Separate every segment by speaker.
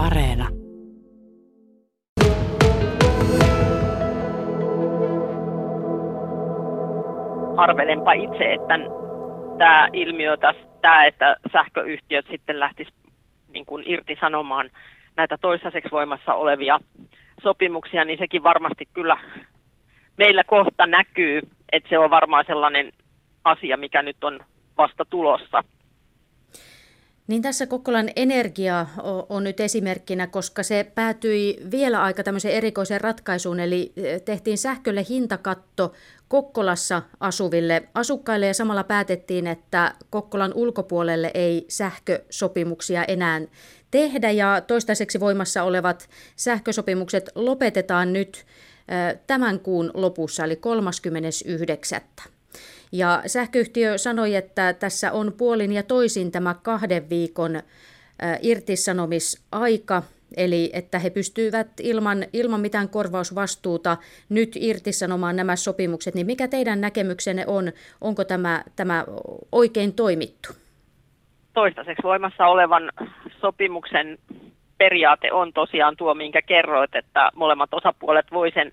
Speaker 1: Areena.
Speaker 2: Arvelenpa itse, että tämä ilmiö, tämä, että sähköyhtiöt sitten lähtis niin kuin irtisanomaan näitä toistaiseksi voimassa olevia sopimuksia, niin sekin varmasti kyllä meillä kohta näkyy, että se on varmaan sellainen asia, mikä nyt on vasta tulossa.
Speaker 3: Niin tässä Kokkolan energia on nyt esimerkkinä, koska se päätyi vielä aika tämmöiseen erikoiseen ratkaisuun, eli e, tehtiin sähkölle hintakatto Kokkolassa asuville asukkaille ja samalla päätettiin, että Kokkolan ulkopuolelle ei sähkösopimuksia enää tehdä ja toistaiseksi voimassa olevat sähkösopimukset lopetetaan nyt e, tämän kuun lopussa, eli 39. Ja sähköyhtiö sanoi, että tässä on puolin ja toisin tämä kahden viikon irtisanomisaika, eli että he pystyvät ilman, ilman mitään korvausvastuuta nyt irtisanomaan nämä sopimukset. Niin mikä teidän näkemyksenne on, onko tämä, tämä oikein toimittu?
Speaker 2: Toistaiseksi voimassa olevan sopimuksen periaate on tosiaan tuo, minkä kerroit, että molemmat osapuolet voi sen,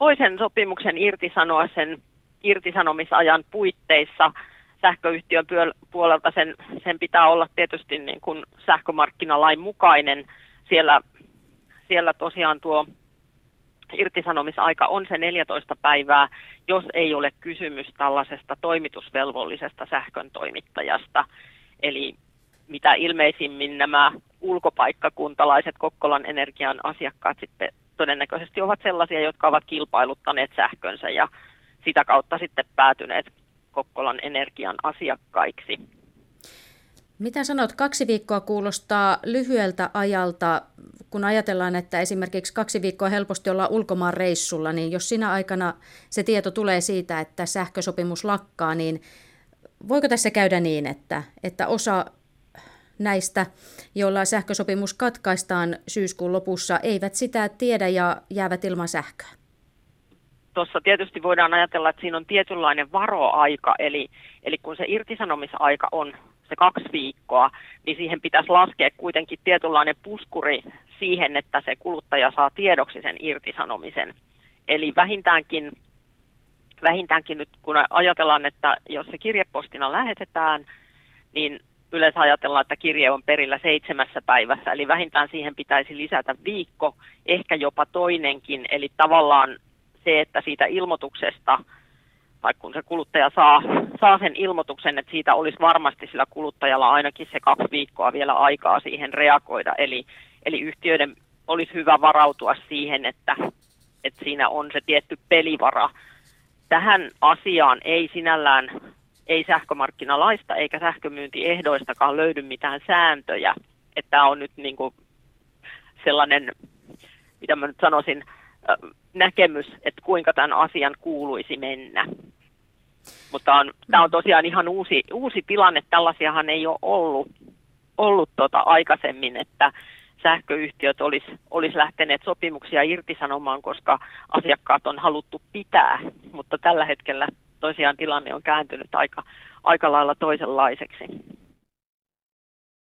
Speaker 2: voi sen sopimuksen irtisanoa sen irtisanomisajan puitteissa sähköyhtiön puolelta sen, sen pitää olla tietysti niin kuin sähkömarkkinalain mukainen. Siellä, siellä tosiaan tuo irtisanomisaika on se 14 päivää, jos ei ole kysymys tällaisesta toimitusvelvollisesta sähkön toimittajasta. Eli mitä ilmeisimmin nämä ulkopaikkakuntalaiset Kokkolan energian asiakkaat sitten todennäköisesti ovat sellaisia, jotka ovat kilpailuttaneet sähkönsä ja sitä kautta sitten päätyneet Kokkolan energian asiakkaiksi.
Speaker 3: Mitä sanot, kaksi viikkoa kuulostaa lyhyeltä ajalta, kun ajatellaan, että esimerkiksi kaksi viikkoa helposti ollaan ulkomaan reissulla, niin jos sinä aikana se tieto tulee siitä, että sähkösopimus lakkaa, niin voiko tässä käydä niin, että, että osa näistä, joilla sähkösopimus katkaistaan syyskuun lopussa, eivät sitä tiedä ja jäävät ilman sähköä?
Speaker 2: Tuossa tietysti voidaan ajatella, että siinä on tietynlainen varoaika, eli, eli kun se irtisanomisaika on se kaksi viikkoa, niin siihen pitäisi laskea kuitenkin tietynlainen puskuri siihen, että se kuluttaja saa tiedoksi sen irtisanomisen. Eli vähintäänkin, vähintäänkin nyt kun ajatellaan, että jos se kirjepostina lähetetään, niin yleensä ajatellaan, että kirje on perillä seitsemässä päivässä, eli vähintään siihen pitäisi lisätä viikko, ehkä jopa toinenkin, eli tavallaan se, että siitä ilmoituksesta, tai kun se kuluttaja saa, saa sen ilmoituksen, että siitä olisi varmasti sillä kuluttajalla ainakin se kaksi viikkoa vielä aikaa siihen reagoida. Eli, eli yhtiöiden olisi hyvä varautua siihen, että, että siinä on se tietty pelivara. Tähän asiaan ei sinällään, ei sähkömarkkinalaista eikä sähkömyyntiehdoistakaan löydy mitään sääntöjä. Että tämä on nyt niin kuin sellainen, mitä mä nyt sanoisin, näkemys, että kuinka tämän asian kuuluisi mennä. Mutta on, tämä on tosiaan ihan uusi, uusi tilanne. Tällaisiahan ei ole ollut, ollut tota aikaisemmin, että sähköyhtiöt olisi olis lähteneet sopimuksia irtisanomaan, koska asiakkaat on haluttu pitää. Mutta tällä hetkellä tosiaan tilanne on kääntynyt aika, aika lailla toisenlaiseksi.